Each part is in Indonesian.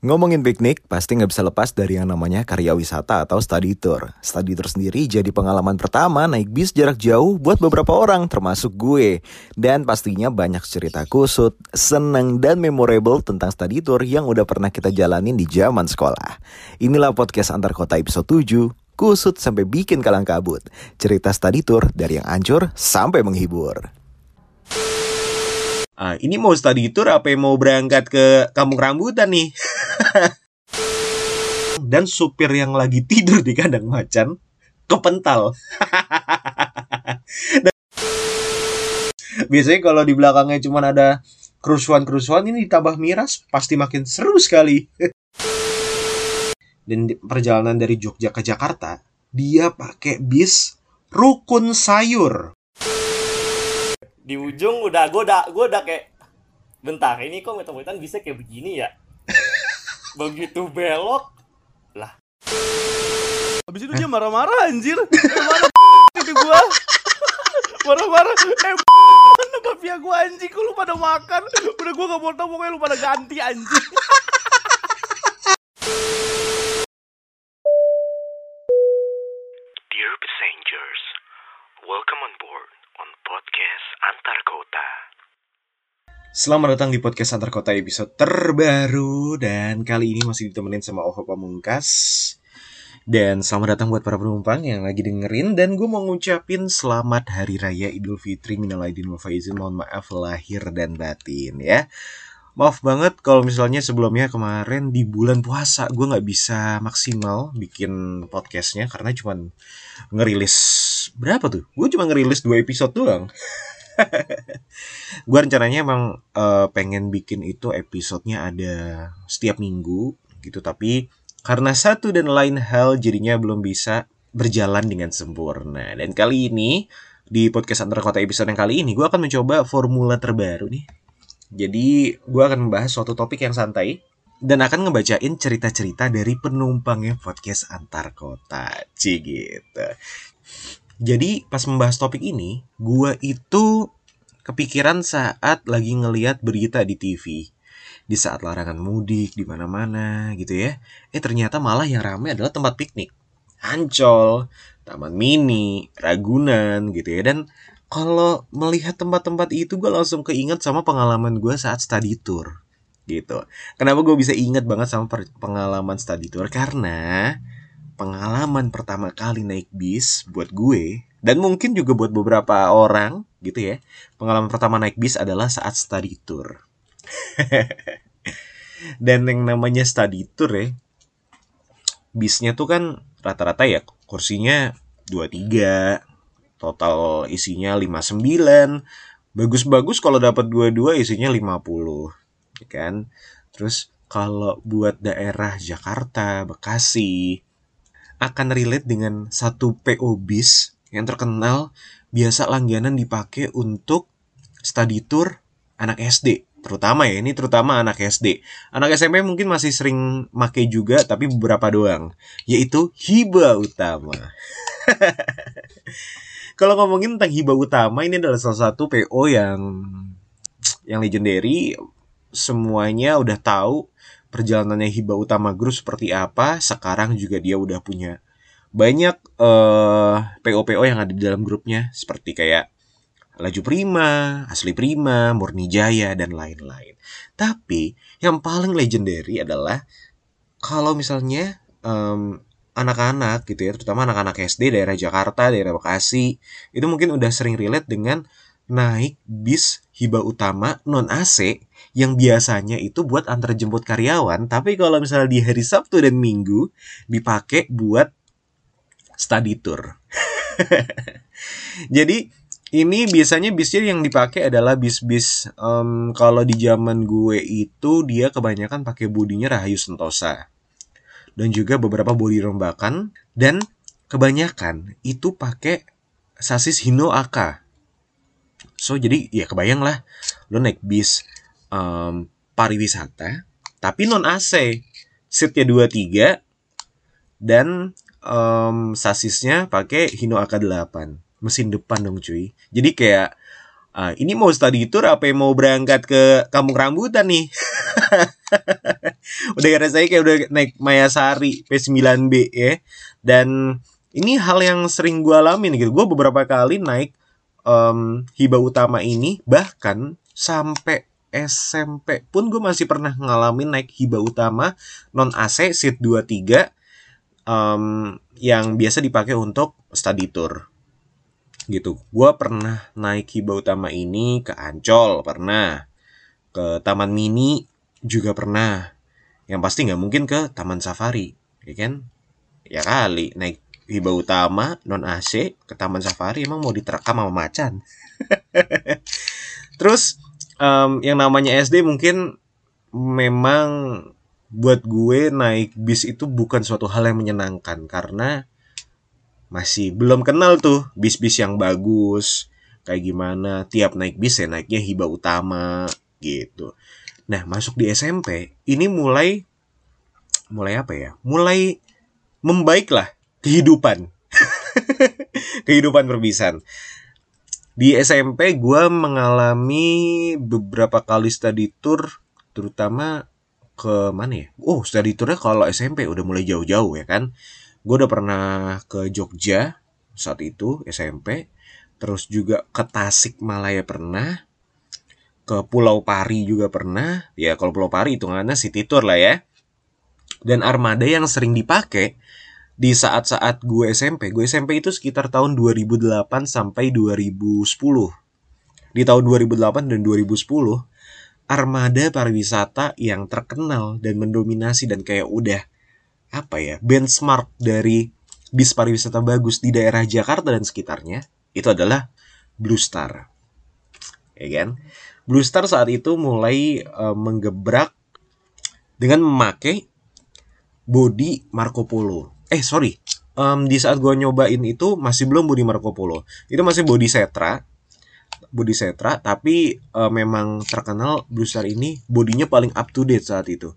Ngomongin piknik, pasti nggak bisa lepas dari yang namanya karya wisata atau study tour. Study tour sendiri jadi pengalaman pertama naik bis jarak jauh buat beberapa orang, termasuk gue. Dan pastinya banyak cerita kusut, seneng, dan memorable tentang study tour yang udah pernah kita jalanin di zaman sekolah. Inilah podcast antar kota episode 7, kusut sampai bikin kalang kabut. Cerita study tour dari yang ancur sampai menghibur. Ah, ini mau study tour apa yang mau berangkat ke kampung rambutan nih? Dan supir yang lagi tidur di kandang macan kepental. Dan biasanya kalau di belakangnya cuma ada kerusuhan-kerusuhan ini ditambah miras pasti makin seru sekali. Dan perjalanan dari Jogja ke Jakarta dia pakai bis rukun sayur di ujung udah gue udah gue udah kayak bentar ini kok metropolitan bisa kayak begini ya begitu belok. Lah. Habis itu dia marah-marah anjir. Marah itu gua? Marah-marah. Eh mana mafia gua anjing? Kok lu pada makan? Udah gua gak mau tau pokoknya lu pada ganti anjing. Dear passengers, welcome on board on podcast antar kota. Selamat datang di podcast antar kota episode terbaru dan kali ini masih ditemenin sama Ova Pamungkas. Dan selamat datang buat para penumpang yang lagi dengerin dan gue mau ngucapin selamat hari raya Idul Fitri minal aidin wal faizin mohon maaf lahir dan batin ya. Maaf banget kalau misalnya sebelumnya kemarin di bulan puasa gue nggak bisa maksimal bikin podcastnya karena cuman ngerilis berapa tuh? Gue cuma ngerilis dua episode doang. gue rencananya emang uh, pengen bikin itu episodenya ada setiap minggu gitu. Tapi karena satu dan lain hal jadinya belum bisa berjalan dengan sempurna. Dan kali ini di podcast antar kota episode yang kali ini gue akan mencoba formula terbaru nih. Jadi gue akan membahas suatu topik yang santai dan akan ngebacain cerita-cerita dari penumpangnya podcast antar kota. Ci gitu jadi pas membahas topik ini, gue itu kepikiran saat lagi ngeliat berita di TV. Di saat larangan mudik di mana-mana gitu ya. Eh ternyata malah yang rame adalah tempat piknik. Ancol, Taman Mini, Ragunan gitu ya. Dan kalau melihat tempat-tempat itu gue langsung keinget sama pengalaman gue saat study tour gitu. Kenapa gue bisa inget banget sama pengalaman study tour? Karena pengalaman pertama kali naik bis buat gue dan mungkin juga buat beberapa orang gitu ya. Pengalaman pertama naik bis adalah saat study tour. dan yang namanya study tour ya, bisnya tuh kan rata-rata ya kursinya 23, total isinya 59. Bagus-bagus kalau dapat dua-dua isinya 50, ya kan? Terus kalau buat daerah Jakarta, Bekasi, akan relate dengan satu PO bis yang terkenal biasa langganan dipakai untuk study tour anak SD terutama ya ini terutama anak SD anak SMP mungkin masih sering make juga tapi beberapa doang. Yaitu hiba utama. Kalau ngomongin tentang hiba utama ini adalah salah satu PO yang yang legendary. Semuanya udah tahu perjalanannya hiba utama group seperti apa sekarang juga dia udah punya banyak uh, PO-PO yang ada di dalam grupnya seperti kayak Laju Prima, Asli Prima, Murni Jaya dan lain-lain. Tapi yang paling legendary adalah kalau misalnya um, anak-anak gitu ya, terutama anak-anak SD daerah Jakarta, daerah Bekasi, itu mungkin udah sering relate dengan naik bis hibah utama non AC yang biasanya itu buat antar jemput karyawan, tapi kalau misalnya di hari Sabtu dan Minggu dipakai buat study tour. Jadi ini biasanya bisnya yang dipakai adalah bis-bis um, kalau di zaman gue itu dia kebanyakan pakai bodinya Rahayu Sentosa dan juga beberapa bodi rombakan dan kebanyakan itu pakai sasis Hino AK. So jadi ya kebayang lah. Lo naik bis um, pariwisata tapi non AC seatnya 23 dan um, sasisnya pakai Hino AK8 mesin depan dong cuy. Jadi kayak uh, ini mau study tour apa yang mau berangkat ke kampung rambutan nih? Udah rasanya kayak udah naik Mayasari P9B ya. Dan ini hal yang sering gue alamin gitu. Gue beberapa kali naik em, hiba utama ini bahkan sampai SMP pun gue masih pernah ngalamin naik hiba utama non AC seat 23 em, yang biasa dipakai untuk study tour gitu. Gue pernah naik hiba utama ini ke Ancol pernah, ke Taman Mini juga pernah. Yang pasti nggak mungkin ke Taman Safari, ya kan? Ya kali naik hiba utama non AC ke Taman Safari emang mau diterekam sama macan. Terus em, yang namanya SD mungkin memang buat gue naik bis itu bukan suatu hal yang menyenangkan karena masih belum kenal tuh bis-bis yang bagus kayak gimana tiap naik bis ya naiknya hiba utama gitu nah masuk di SMP ini mulai mulai apa ya mulai membaik lah kehidupan. Kehidupan perbisan di SMP gue mengalami beberapa kali study tour terutama ke mana ya? Oh study tournya kalau SMP udah mulai jauh-jauh ya kan? Gue udah pernah ke Jogja saat itu SMP terus juga ke Tasik Malaya pernah. Ke Pulau Pari juga pernah. Ya kalau Pulau Pari hitungannya city tour lah ya. Dan armada yang sering dipakai di saat-saat gue SMP gue SMP itu sekitar tahun 2008 sampai 2010 di tahun 2008 dan 2010 armada pariwisata yang terkenal dan mendominasi dan kayak udah apa ya benchmark dari bis pariwisata bagus di daerah Jakarta dan sekitarnya itu adalah Blue Star. Ya kan? Blue Star saat itu mulai eh, menggebrak dengan memakai body Marco Polo eh sorry. Em, di saat gua nyobain itu masih belum body Marco Polo itu masih body Setra. Body Setra tapi eh, memang terkenal Blue Star ini bodinya paling up to date saat itu.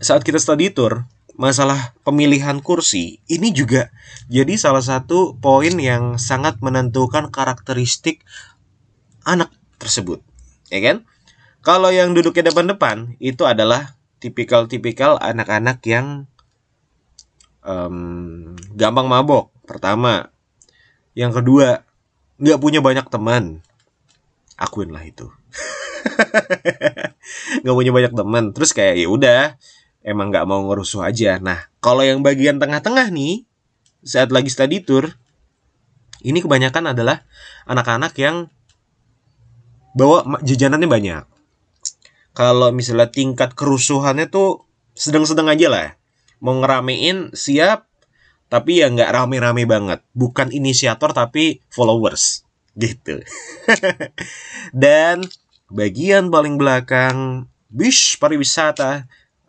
Saat kita study tour masalah pemilihan kursi ini juga jadi salah satu poin yang sangat menentukan karakteristik anak tersebut. Ya kan? Kalau yang duduknya depan-depan itu adalah tipikal-tipikal anak-anak yang em, gampang mabok pertama. Yang kedua nggak punya banyak teman. Akuin lah itu. Nggak punya banyak teman. Terus kayak ya udah emang nggak mau ngerusuh aja. Nah kalau yang bagian tengah-tengah nih saat lagi study tour ini kebanyakan adalah anak-anak yang bawa jajanannya banyak. Kalau misalnya tingkat kerusuhannya tuh sedang-sedang aja lah mau ngeramein siap. Tapi ya nggak rame-rame banget. Bukan inisiator tapi followers. Gitu. Dan bagian paling belakang bis pariwisata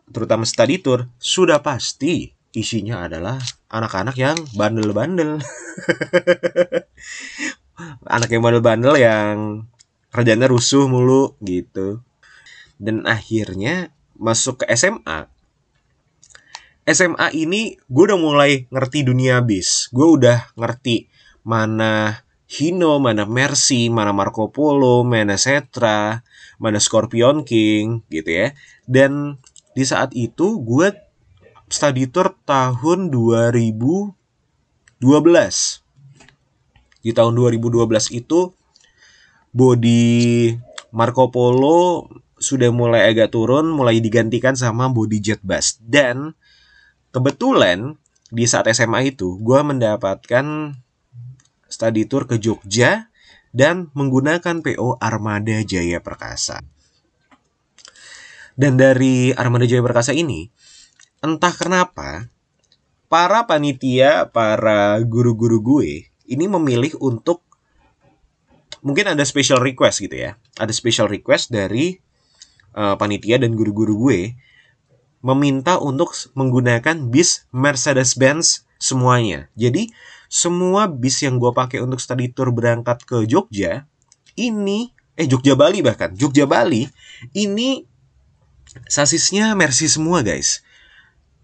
terutama study tour sudah pasti isinya adalah anak-anak yang bandel-bandel. Anak yang bandel-bandel yang kerjanya rusuh mulu gitu. Dan akhirnya masuk ke SMA SMA ini gue udah mulai ngerti dunia bis gue udah ngerti mana Hino, mana Mercy, mana Marco Polo, mana Setra, mana Scorpion King gitu ya. Dan di saat itu gue study tour tahun 2012. Di tahun 2012 itu body Marco Polo sudah mulai agak turun, mulai digantikan sama body Jet Bass. Dan kebetulan di saat SMA itu gue mendapatkan study tour ke Jogja dan menggunakan PO Armada Jaya Perkasa. Dan dari Armada Jaya Perkasa ini, entah kenapa, para panitia, para guru-guru gue, ini memilih untuk, mungkin ada special request gitu ya. Ada special request dari eh, panitia dan guru-guru gue, meminta untuk menggunakan bis Mercedes-Benz semuanya. Jadi, semua bis yang gue pakai untuk study tour berangkat ke Jogja ini eh Jogja Bali bahkan Jogja Bali ini sasisnya Mercy semua guys.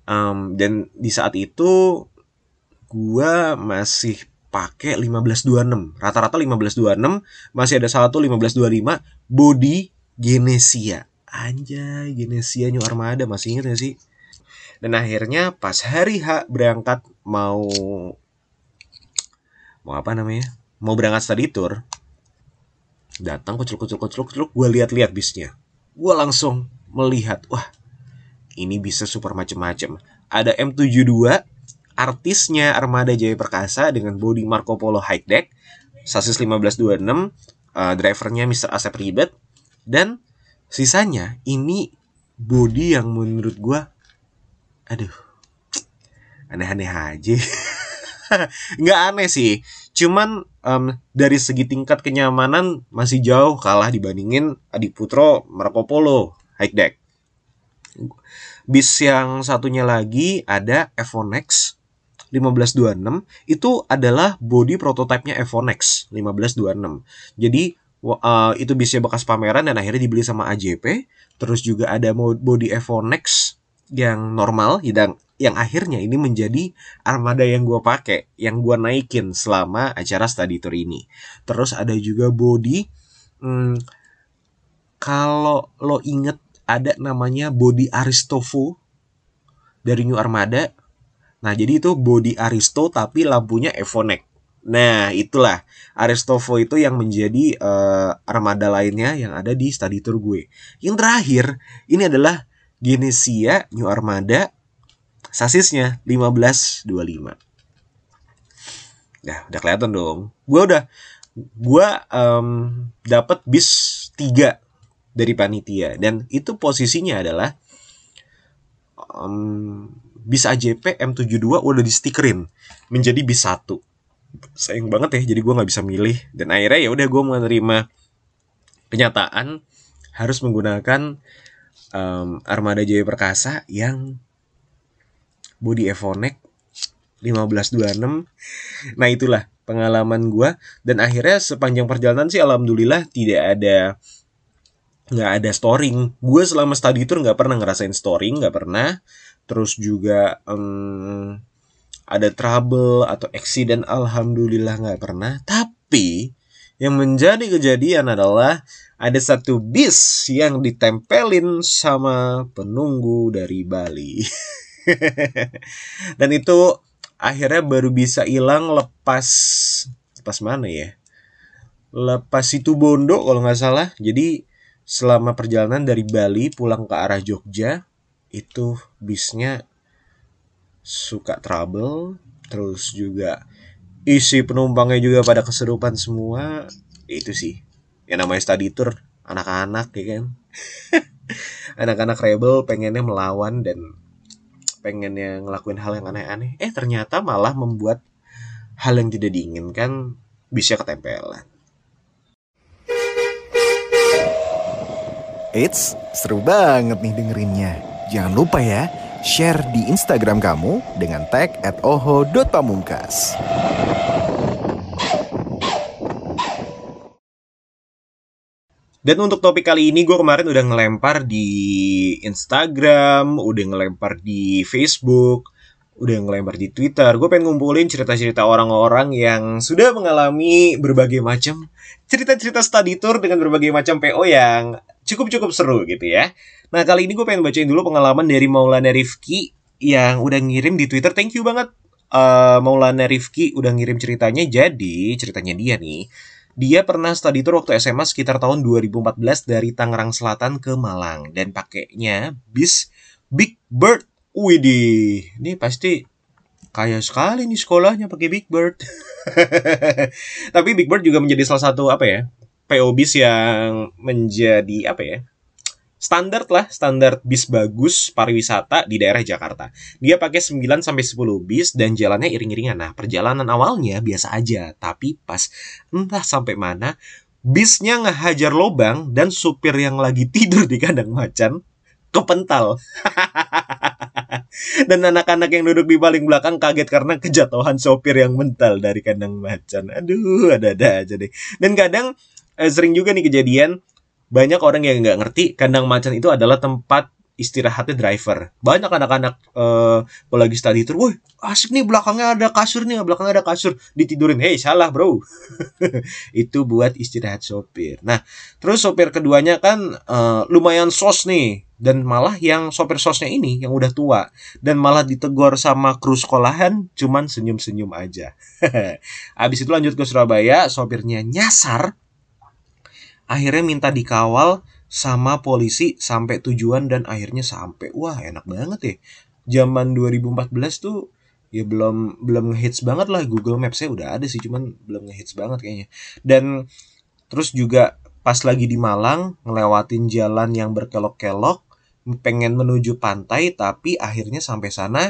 Em, dan di saat itu gue masih pakai 1526 rata-rata 1526 masih ada satu 1525 body Genesia anjay Genesia New Armada masih inget gak sih Dan akhirnya pas hari H berangkat mau mau apa namanya? Mau berangkat study tour. Datang kucluk kucluk kucluk kucluk, gue lihat-lihat bisnya. Gue langsung melihat, wah, ini bisa super macem-macem. Ada M72, artisnya Armada Jaya Perkasa dengan body Marco Polo High Deck, sasis 1526, uh, drivernya Mr. Asep Ribet, dan sisanya ini body yang menurut gua aduh aneh-aneh aja. Nggak aneh sih cuman em, dari segi tingkat kenyamanan masih jauh kalah dibandingin Adik Putro Marco Polo high deck. Bis yang satunya lagi ada Evonex 1526 itu adalah body prototipenya Evonex 1526 jadi eh, itu bisnya bekas pameran dan akhirnya dibeli sama AJP terus juga ada body Evonex yang normal yang yang akhirnya ini menjadi armada yang gua pakai yang gua naikin selama acara study tour ini. Terus ada juga body hmm, kalau lo inget ada namanya body Aristovo dari New Armada. Nah jadi itu body Aristo tapi lampunya Evonex nah itulah Aristovo itu yang menjadi eh, armada lainnya yang ada di study tour gue yang terakhir ini adalah Genesia New Armada sasisnya 1525. Nah, udah kelihatan dong. Gua udah gua em, dapat bis 3 dari panitia dan itu posisinya adalah em, bis AJP M72 udah di stikerin menjadi bis 1. Sayang banget ya, jadi gua nggak bisa milih dan akhirnya ya udah gua menerima kenyataan harus menggunakan em, Armada Jaya Perkasa yang body Evonex 1526. Nah, itulah pengalaman gua dan akhirnya sepanjang perjalanan sih alhamdulillah tidak ada nggak ada storing. Gue selama study tour nggak pernah ngerasain storing, nggak pernah. Terus juga em, ada trouble atau accident alhamdulillah nggak pernah. Tapi yang menjadi kejadian adalah ada satu bis yang ditempelin sama penunggu dari Bali. Dan itu akhirnya baru bisa hilang lepas lepas mana ya? Lepas itu Bondo kalau nggak salah. Jadi selama perjalanan dari Bali pulang ke arah Jogja itu bisnya suka trouble terus juga isi penumpangnya juga pada keserupan semua itu sih. Yang namanya study tour anak-anak ya kan? Anak-anak rebel pengennya melawan dan pengennya ngelakuin hal yang aneh-aneh. Eh ternyata malah membuat hal yang tidak diinginkan bisa ketempelan. Eits, seru banget nih dengerinnya. Jangan lupa ya, share di Instagram kamu dengan tag at oho.pamungkas. Dan untuk topik kali ini gue kemarin udah ngelempar di Instagram, udah ngelempar di Facebook, udah ngelempar di Twitter. Gue pengen ngumpulin cerita-cerita orang-orang yang sudah mengalami berbagai macam cerita-cerita study tour dengan berbagai macam PO yang cukup-cukup seru gitu ya. Nah kali ini gue pengen bacain dulu pengalaman dari Maulana Rifki yang udah ngirim di Twitter. Thank you banget eh, Maulana Rifki udah ngirim ceritanya. Jadi ceritanya dia nih. Dia pernah study tour waktu SMA sekitar tahun 2014 dari Tangerang Selatan ke Malang dan pakainya bis Big Bird. Widih, ini pasti kaya sekali nih sekolahnya pakai Big Bird. Tapi Big Bird juga menjadi salah satu apa ya? PO bis yang menjadi apa ya? Standar lah, standar bis bagus pariwisata di daerah Jakarta. Dia pakai 9 sampai 10 bis dan jalannya iring-iringan. Nah, perjalanan awalnya biasa aja, tapi pas entah sampai mana bisnya ngehajar lobang dan supir yang lagi tidur di kandang macan kepental. dan anak-anak yang duduk di paling belakang kaget karena kejatuhan sopir yang mental dari kandang macan. Aduh, ada-ada aja deh. Dan kadang eh, sering juga nih kejadian banyak orang yang nggak ngerti kandang macan itu adalah tempat istirahatnya driver. Banyak anak-anak eh kalau lagi study tour, woi asik nih belakangnya ada kasur nih, belakangnya ada kasur, ditidurin. Hei salah bro, itu buat istirahat sopir. Nah terus sopir keduanya kan eh, lumayan sos nih, dan malah yang sopir sosnya ini yang udah tua dan malah ditegur sama kru sekolahan cuman senyum-senyum aja. Abis itu lanjut ke Surabaya, sopirnya nyasar. Akhirnya minta dikawal sama polisi sampai tujuan dan akhirnya sampai. Wah, enak banget ya. Zaman 2014 tuh ya belum belum ngehits banget lah Google Maps-nya udah ada sih cuman belum ngehits banget kayaknya. Dan terus juga pas lagi di Malang ngelewatin jalan yang berkelok-kelok pengen menuju pantai tapi akhirnya sampai sana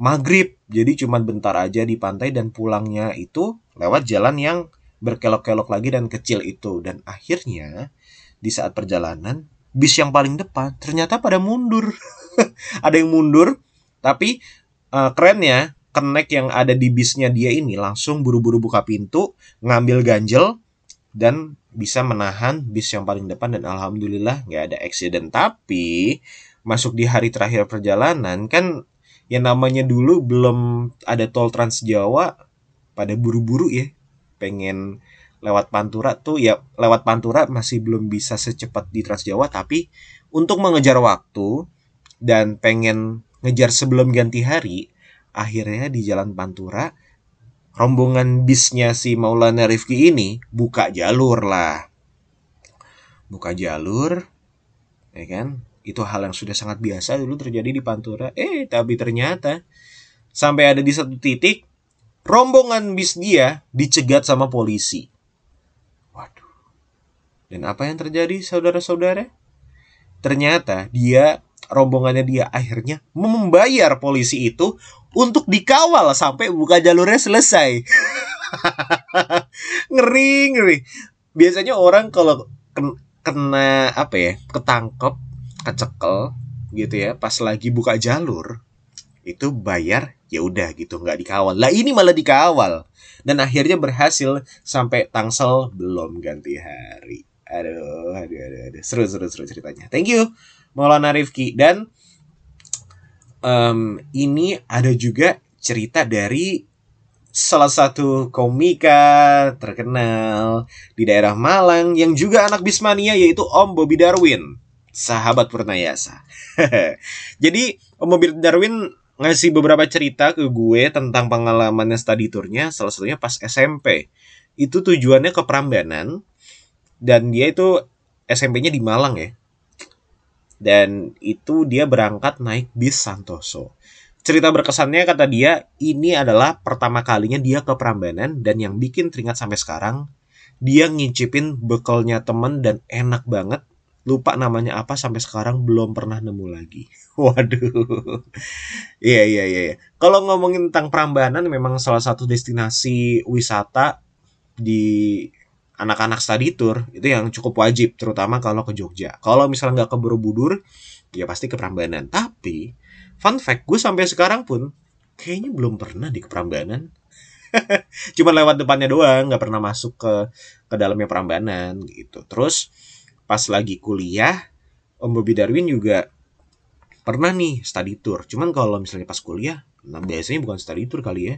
maghrib jadi cuma bentar aja di pantai dan pulangnya itu lewat jalan yang berkelok-kelok lagi dan kecil itu. Dan akhirnya di saat perjalanan bis yang paling depan ternyata pada mundur. Ada yang mundur tapi uh, kerennya kenek yang ada di bisnya dia ini langsung buru-buru buka pintu ngambil ganjel dan bisa menahan bis yang paling depan. Dan alhamdulillah nggak ada accident tapi masuk di hari terakhir perjalanan kan yang namanya dulu belum ada tol Trans Jawa pada buru-buru ya pengen lewat Pantura tuh ya lewat Pantura masih belum bisa secepat di Trans Jawa tapi untuk mengejar waktu dan pengen ngejar sebelum ganti hari akhirnya di jalan Pantura rombongan bisnya si Maulana Rifki ini buka jalur lah. Buka jalur, ya kan? Itu hal yang sudah sangat biasa dulu terjadi di Pantura. Eh, tapi ternyata sampai ada di satu titik rombongan bis dia dicegat sama polisi. Waduh. Dan apa yang terjadi saudara-saudara? Ternyata dia rombongannya dia akhirnya membayar polisi itu untuk dikawal sampai buka jalurnya selesai. ngeri, ngeri. Biasanya orang kalau kena apa ya, ketangkep, kecekel gitu ya, pas lagi buka jalur itu bayar ya udah gitu nggak dikawal. Lah ini malah dikawal. Dan akhirnya berhasil sampai tangsel belum ganti hari. Aduh aduh aduh, aduh. seru seru seru ceritanya. Thank you Maulana Rifki dan um, ini ada juga cerita dari salah satu komika terkenal di daerah Malang yang juga anak Bismania yaitu Om Bobby Darwin, sahabat Purnayasa. Jadi Om Bobby Darwin ngasih beberapa cerita ke gue tentang pengalamannya study tournya, salah satunya pas SMP. Itu tujuannya ke Prambanan dan dia itu SMP-nya di Malang ya dan itu dia berangkat naik bis Santoso. Cerita berkesannya kata dia, ini adalah pertama kalinya dia ke Prambanan dan yang bikin teringat sampai sekarang, dia ngincipin bekalnya temen dan enak banget. Lupa namanya apa sampai sekarang belum pernah nemu lagi. Waduh. Iya iya iya. iya. Kalau ngomongin tentang Prambanan memang salah satu destinasi wisata di anak-anak study tour itu yang cukup wajib terutama kalau ke Jogja. Kalau misalnya nggak ke Borobudur ya pasti ke Prambanan. Tapi fun fact gue sampai sekarang pun kayaknya belum pernah di Prambanan. Cuma lewat depannya doang, nggak pernah masuk ke ke dalamnya Prambanan gitu. Terus pas lagi kuliah Om Bobby Darwin juga pernah nih study tour. Cuman kalau misalnya pas kuliah, nah biasanya bukan study tour kali ya.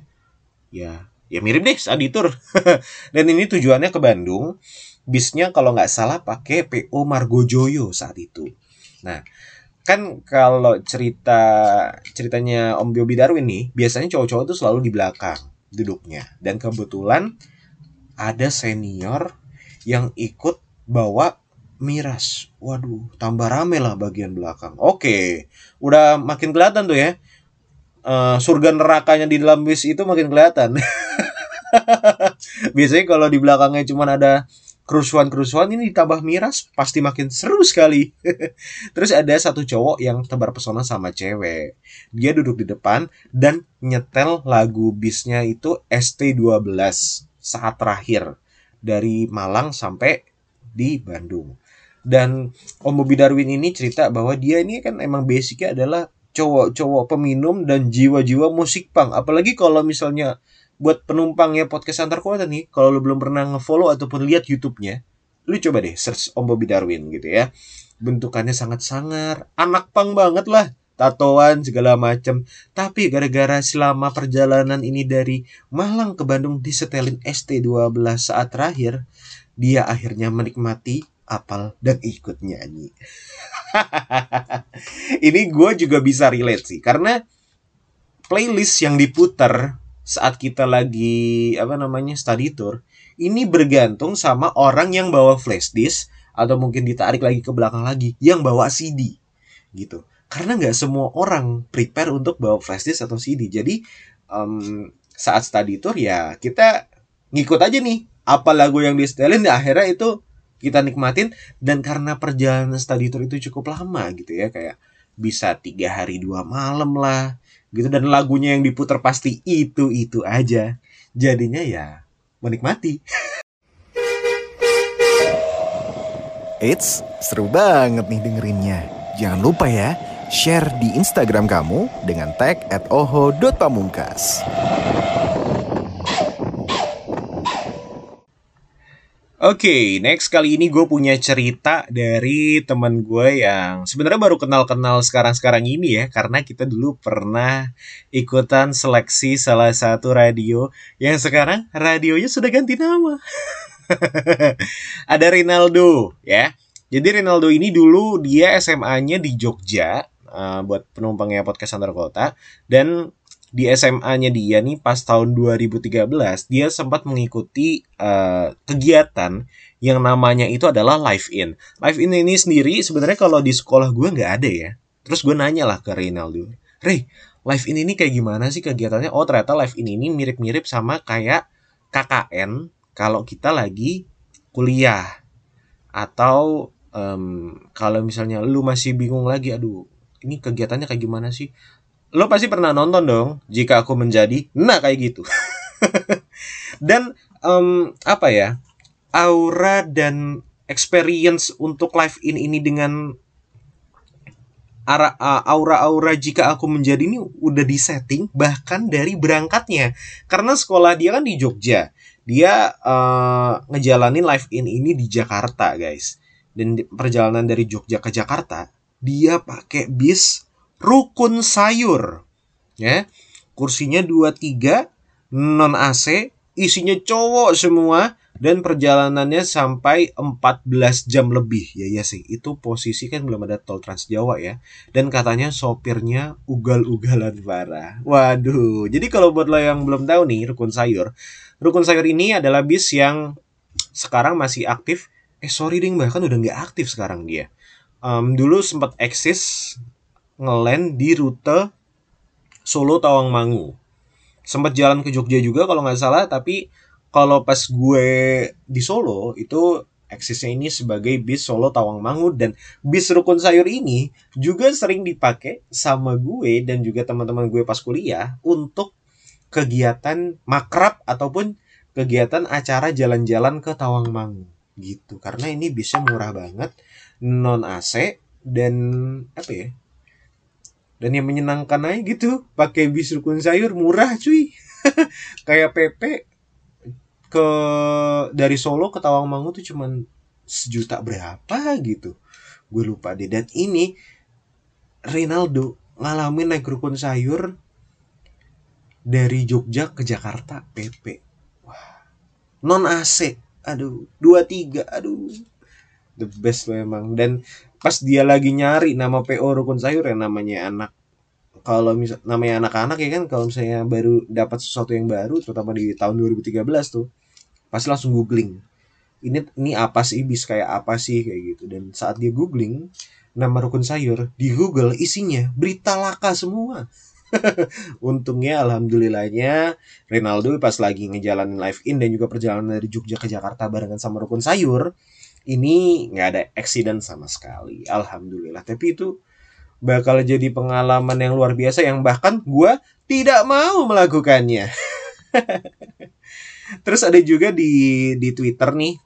Ya ya mirip deh study tour dan ini tujuannya ke Bandung bisnya kalau nggak salah pakai PO Margojoyo saat itu nah kan kalau cerita ceritanya Om Bobby Darwin nih biasanya cowok-cowok tuh selalu di belakang duduknya dan kebetulan ada senior yang ikut bawa miras waduh tambah rame lah bagian belakang oke udah makin kelihatan tuh ya uh, surga nerakanya di dalam bis itu makin kelihatan. Biasanya kalau di belakangnya cuma ada kerusuhan-kerusuhan ini ditambah miras pasti makin seru sekali. Terus ada satu cowok yang tebar pesona sama cewek. Dia duduk di depan dan nyetel lagu bisnya itu ST12 saat terakhir dari Malang sampai di Bandung. Dan Om Bobby Darwin ini cerita bahwa dia ini kan emang basicnya adalah cowok-cowok peminum dan jiwa-jiwa musik punk. Apalagi kalau misalnya buat penumpang ya podcast antar kota nih, kalau lu belum pernah ngefollow ataupun lihat YouTube-nya, lu coba deh search Om Bobby Darwin gitu ya. bentukannya sangat sangar, anak pang banget lah, tatoan segala macam. Tapi gara-gara selama perjalanan ini dari Malang ke Bandung disetelin ST12 saat terakhir, dia akhirnya menikmati apal dan ikut nyanyi. ini gue juga bisa relate sih karena playlist yang diputar saat kita lagi apa namanya study tour ini bergantung sama orang yang bawa flash disk atau mungkin ditarik lagi ke belakang lagi yang bawa CD gitu karena nggak semua orang prepare untuk bawa flash disk atau CD jadi um, saat study tour ya kita ngikut aja nih apa lagu yang di setelin ya akhirnya itu kita nikmatin dan karena perjalanan study tour itu cukup lama gitu ya kayak bisa tiga hari dua malam lah gitu dan lagunya yang diputar pasti itu itu aja jadinya ya menikmati Eits, seru banget nih dengerinnya. Jangan lupa ya, share di Instagram kamu dengan tag at oho.pamungkas. Oke, next kali ini gue punya cerita dari teman gue yang sebenarnya baru kenal-kenal sekarang-sekarang ini ya, karena kita dulu pernah ikutan seleksi salah satu radio yang sekarang radionya sudah ganti nama. Ada Rinaldo ya. Jadi Rinaldo ini dulu dia SMA-nya di Jogja uh, buat penumpangnya podcast antar kota dan di SMA-nya dia nih pas tahun 2013 dia sempat mengikuti uh, kegiatan yang namanya itu adalah live in. Live in ini sendiri sebenarnya kalau di sekolah gue nggak ada ya. Terus gue nanya lah ke Rinaldo, Rey, live in ini kayak gimana sih kegiatannya? Oh ternyata live in ini mirip-mirip sama kayak KKN kalau kita lagi kuliah atau um, kalau misalnya lu masih bingung lagi, aduh ini kegiatannya kayak gimana sih? Lo pasti pernah nonton dong jika aku menjadi nah kayak gitu. Dan um, apa ya aura dan experience untuk live in ini dengan aura-aura jika aku menjadi ini udah disetting bahkan dari berangkatnya. Karena sekolah dia kan di Jogja. Dia uh, ngejalanin live in ini di Jakarta guys. Dan perjalanan dari Jogja ke Jakarta dia pakai bis rukun sayur. Ya. Kursinya 23, non AC, isinya cowok semua dan perjalanannya sampai 14 jam lebih. Ya ya sih, itu posisi kan belum ada tol Trans Jawa ya. Dan katanya sopirnya ugal-ugalan parah. Waduh. Jadi kalau buat lo yang belum tahu nih Rukun Sayur, Rukun Sayur ini adalah bis yang sekarang masih aktif. Eh sorry ding bahkan udah nggak aktif sekarang dia. Um, dulu sempat eksis ngeland di rute Solo Tawangmangu. Sempat jalan ke Jogja juga kalau nggak salah, tapi kalau pas gue di Solo itu eksisnya ini sebagai bis Solo Tawangmangu dan bis Rukun Sayur ini juga sering dipakai sama gue dan juga teman-teman gue pas kuliah untuk kegiatan makrab ataupun kegiatan acara jalan-jalan ke Tawangmangu gitu karena ini bisnya murah banget non AC dan apa ya dan yang menyenangkan aja gitu pakai bis rukun sayur murah cuy. Kayak PP ke dari Solo ke Tawangmangu tuh cuman sejuta berapa gitu. Gue lupa deh. Dan ini Rinaldo ngalamin naik rukun sayur dari Jogja ke Jakarta PP non AC aduh dua tiga aduh. The best memang dan pas dia lagi nyari nama PO rukun sayur ya namanya anak kalau misal namanya anak-anak ya kan kalau misalnya baru dapat sesuatu yang baru terutama di tahun 2013 tuh pasti langsung googling. Ini ini apa sih bis kayak apa sih kayak gitu. Dan saat dia googling nama rukun sayur di Google isinya berita laka semua. Untungnya alhamdulillahnya Ronaldo pas lagi ngejalanin live in dan juga perjalanan dari Jogja ke Jakarta barengan sama rukun sayur ini nggak ada accident sama sekali alhamdulillah. Tapi itu bakal jadi pengalaman yang luar biasa yang bahkan gue tidak mau melakukannya. Terus ada juga di di twitter nih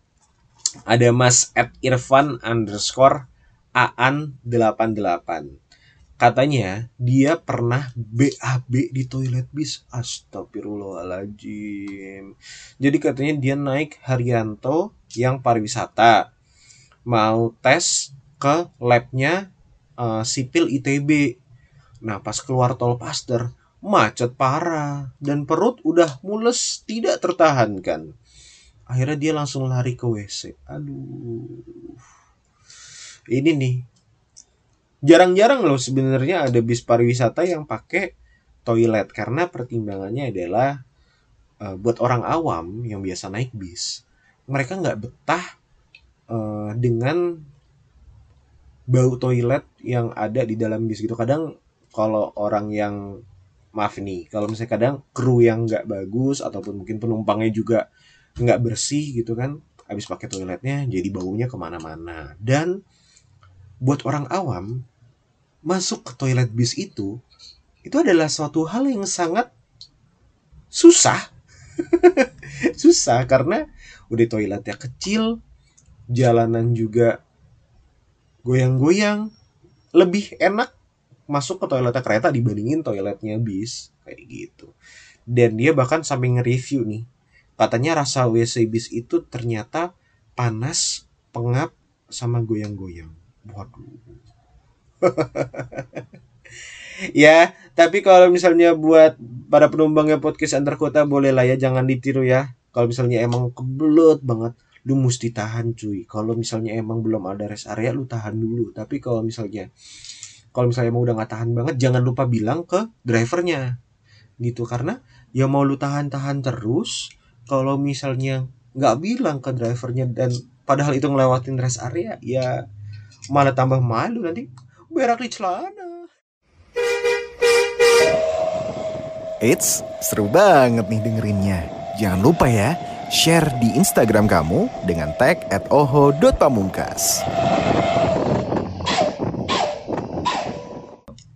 ada mas at irfan underscore aan 88 katanya dia pernah BAB di toilet bis astagfirullahaladzim jadi katanya dia naik Haryanto yang pariwisata mau tes ke labnya eh, sipil ITB. Nah pas keluar tol Paster macet parah dan perut udah mules tidak tertahankan. Akhirnya dia langsung lari ke WC. Aduh. Ini nih. Jarang-jarang loh sebenarnya ada bis pariwisata yang pakai toilet karena pertimbangannya adalah eh, buat orang awam yang biasa naik bis, mereka nggak betah eh, dengan bau toilet yang ada di dalam bis gitu. Kadang kalau orang yang maaf nih, kalau misalnya kadang kru yang nggak bagus ataupun mungkin penumpangnya juga nggak bersih gitu kan, habis pakai toiletnya jadi baunya ke mana-mana. Dan buat orang awam masuk ke toilet bis itu itu adalah suatu hal yang sangat susah. Susah karena udah toiletnya kecil jalanan juga goyang-goyang lebih enak masuk ke toiletnya kereta dibandingin toiletnya bis kayak gitu. Dan dia bahkan sampai nge-review nih katanya rasa WC bis itu ternyata panas pengap sama goyang-goyang waduh. Ya tapi kalau misalnya buat para penumpangnya podcast antar kota boleh lah ya jangan ditiru ya. Kalau misalnya emang kebelut banget lu mesti tahan cuy. Kalau misalnya emang belum ada rest area lu tahan dulu. Tapi kalau misalnya kalau misalnya emang udah nggak tahan banget jangan lupa bilang ke drivernya. Gitu karena ya mau lu tahan-tahan terus kalau misalnya nggak bilang ke drivernya dan padahal itu ngelewatin rest area ya malah tambah malu nanti berak di celana Eits, seru banget nih dengerinnya. Jangan lupa ya, share di Instagram kamu dengan tag oho.pamungkas.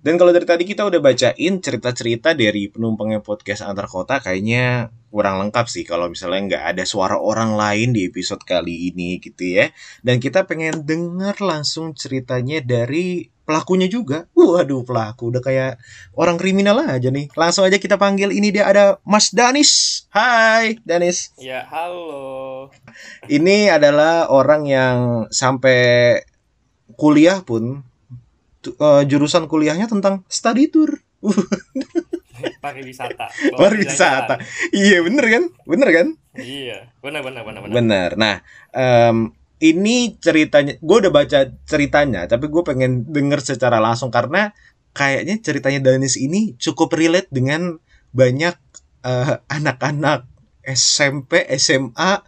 Dan kalau dari tadi kita udah bacain cerita-cerita dari penumpangnya podcast antar kota, kayaknya kurang lengkap sih kalau misalnya nggak ada suara orang lain di episode kali ini gitu ya. Dan kita pengen denger langsung ceritanya dari pelakunya juga. Waduh pelaku udah kayak orang kriminal aja nih. Langsung aja kita panggil ini dia ada Mas Danis. Hai Danis. Ya, halo. Ini adalah orang yang sampai kuliah pun eh, jurusan kuliahnya tentang study tour. Pariwisata. Pariwisata. Iya bener kan? Bener kan? Iya, benar benar benar benar. Bener. Nah, em, ini ceritanya, gue udah baca ceritanya, tapi gue pengen denger secara langsung karena kayaknya ceritanya Danis ini cukup relate dengan banyak eh, anak-anak SMP, SMA,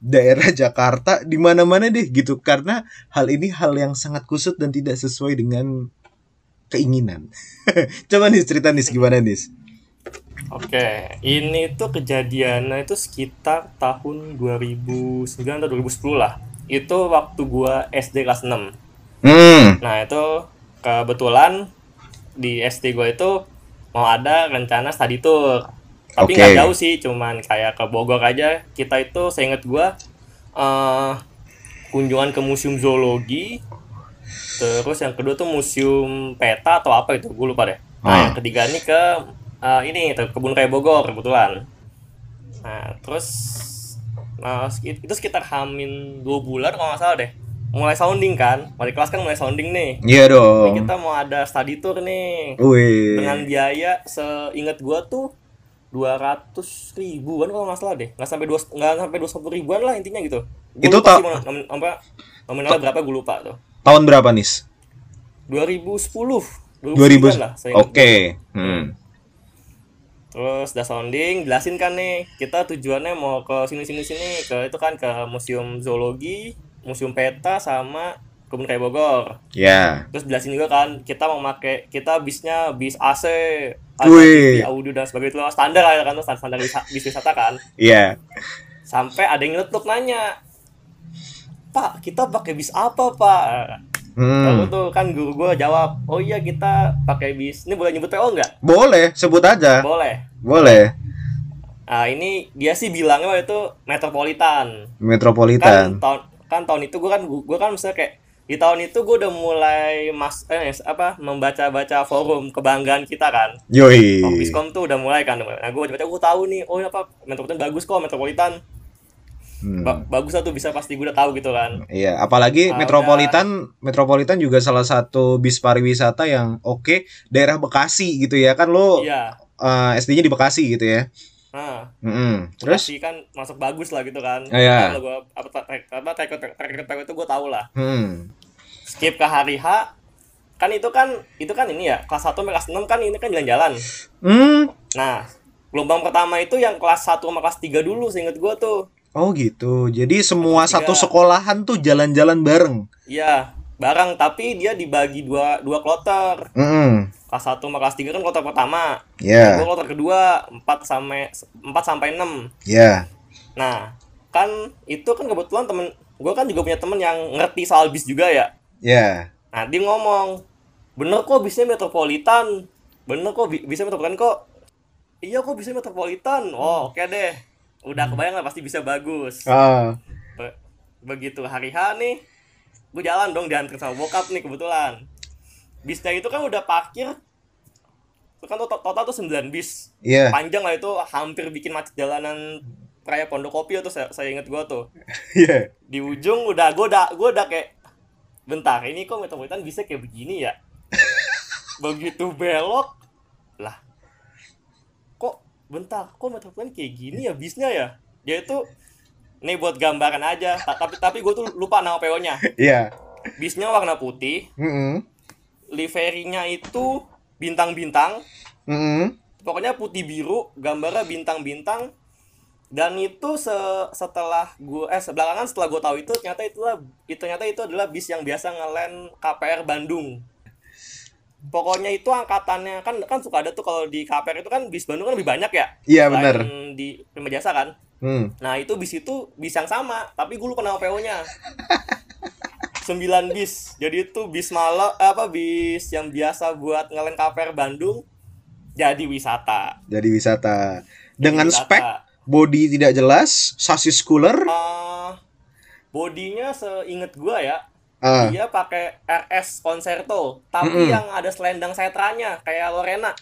daerah Jakarta, di mana-mana deh gitu. Karena hal ini hal yang sangat kusut dan tidak sesuai dengan keinginan. Coba nih cerita nih gimana nih? Oke, ini tuh kejadiannya itu sekitar tahun 2009 atau 2010 lah. Itu waktu gua SD kelas 6. Hmm, Nah, itu kebetulan di SD gua itu mau ada rencana study tour. Tapi nggak jauh sih, cuman kayak ke Bogor aja. Kita itu seinget gua eh kunjungan ke museum zoologi. Terus yang kedua tuh museum peta atau apa itu, gue lupa deh. Nah, Ah. yang ketiga ini ke eh, ini ke kebun raya Bogor kebetulan. Nah, terus nah, itu sekitar hamin dua bulan kalau nggak salah deh. Mulai sounding kan, wali kelas kan mulai sounding nih. iya Ini dong. kita mau ada study tour nih. Wih. Dengan biaya seingat gua tuh 200 ribuan kalau nggak salah deh. Nggak sampai dua nggak sampai 200 ribuan lah intinya gitu. Gua Itu nom- apa nominalnya berapa gue lupa tuh. Tahun berapa nis? 2010. 2000. lah. seingat Oke. gua. Hmm. Terus udah sounding, jelasin kan nih, kita tujuannya mau ke sini sini sini ke itu kan ke museum zoologi, museum peta sama kebun raya Bogor. Ya. Terus jelasin juga kan, kita mau pakai kita bisnya bis AC, Wih. Audio dan sebagainya itu standar lah kan standar, standar wisa- bis wisata kan. Iya. Sampai ada yang nyeletuk nanya, Pak, kita pakai bis apa, Pak? Lalu Hmm. tuh kan guru gue jawab, oh iya kita pakai bis. Ini boleh nyebut PO nggak? Boleh, sebut aja. Boleh. Boleh. Nah ini dia sih bilangnya waktu itu metropolitan. Kan Metropolitan. tahun kan tahun itu gue kan gue kan misalnya kayak di tahun itu gue udah mulai mas eh apa membaca-baca forum kebanggaan kita kan. Yoi. Kompiskom tuh udah mulai kan. Nah gue baca gue tahu nih, oh apa metropolitan bagus kok metropolitan. Hmm. Ba- bagus lah tuh bisa pasti gue udah tahu gitu kan. Iya, apalagi Ah, Metropolitan, Metropolitan juga salah satu bis pariwisata yang oke daerah Bekasi gitu ya kan lo Iya. eh, SD-nya di Bekasi gitu ya. Nah, Mm-mm. Terus, pasti kan masuk bagus lah gitu kan. Iya. Kalau gua apa apa track itu gue tahu lah. hmm, Skip ke hari H kan itu kan itu kan ini ya kelas 1 sampai kelas 6 kan ini kan jalan-jalan. hmm, Nah, gelombang pertama itu yang kelas 1 sama kelas 3 dulu seinget gua tuh. oh gitu. Jadi semua Tiga. satu sekolahan tuh jalan-jalan bareng. Iya, bareng tapi dia dibagi dua dua kloter. Mm-mm. Kelas 1 sama kelas 3 kan kloter pertama. Ya, Gua kloter kedua 4 sampai 4 sampai 6. ya, Nah, kan itu kan kebetulan temen gue kan juga punya temen yang ngerti soal bis juga ya. Ya. Nah, dia ngomong, bener kok bisnya metropolitan. Bener kok bi- bisa metropolitan kok. Iya kok bisa metropolitan. Oh, oke deh. Udah kebayang lah pasti bisa bagus. Ah, Be- begitu hari H nih, gue jalan dong diantar sama bokap nih kebetulan. Bisnya itu kan udah parkir, kan total, total tuh 9 bis. iya. Panjang lah itu, hampir bikin macet jalanan Raya Pondok Kopi tuh saya, saya inget gue tuh. Iya. Di ujung udah gue udah gue udah kayak bentar ini kok metropolitan bisa kayak begini ya. Begitu belok lah. Kok bentar, kok metropolitan kayak gini ya bisnya ya? Dia itu nih buat gambaran aja, Ta- tapi tapi gue tuh lupa nama PO-nya. Iya. Bisnya warna putih, Mm-mm. liverinya itu bintang-bintang, Mm-mm. pokoknya putih biru, gambarnya bintang-bintang. Dan itu se- setelah gue eh belakangan setelah gue tahu itu ternyata itulah itu ternyata itu adalah bis yang biasa ngelen KPR Bandung. Pokoknya itu angkatannya kan kan suka ada tuh kalau di KPR itu kan bis Bandung kan lebih banyak ya. Iya benar. Di Prima Jasa kan. Hmm. Nah itu bis itu bis yang sama, tapi gue lupa nama PO-nya. 9 bis. Jadi itu bis malam apa bis yang biasa buat ngelen KPR Bandung jadi wisata. Jadi wisata. Dengan Wisata. spek body tidak jelas, sasis cooler. Eh, bodinya seinget gua ya, Ah, dia pakai RS Concerto, tapi Mm-mm. yang ada selendang setranya kayak Lorena.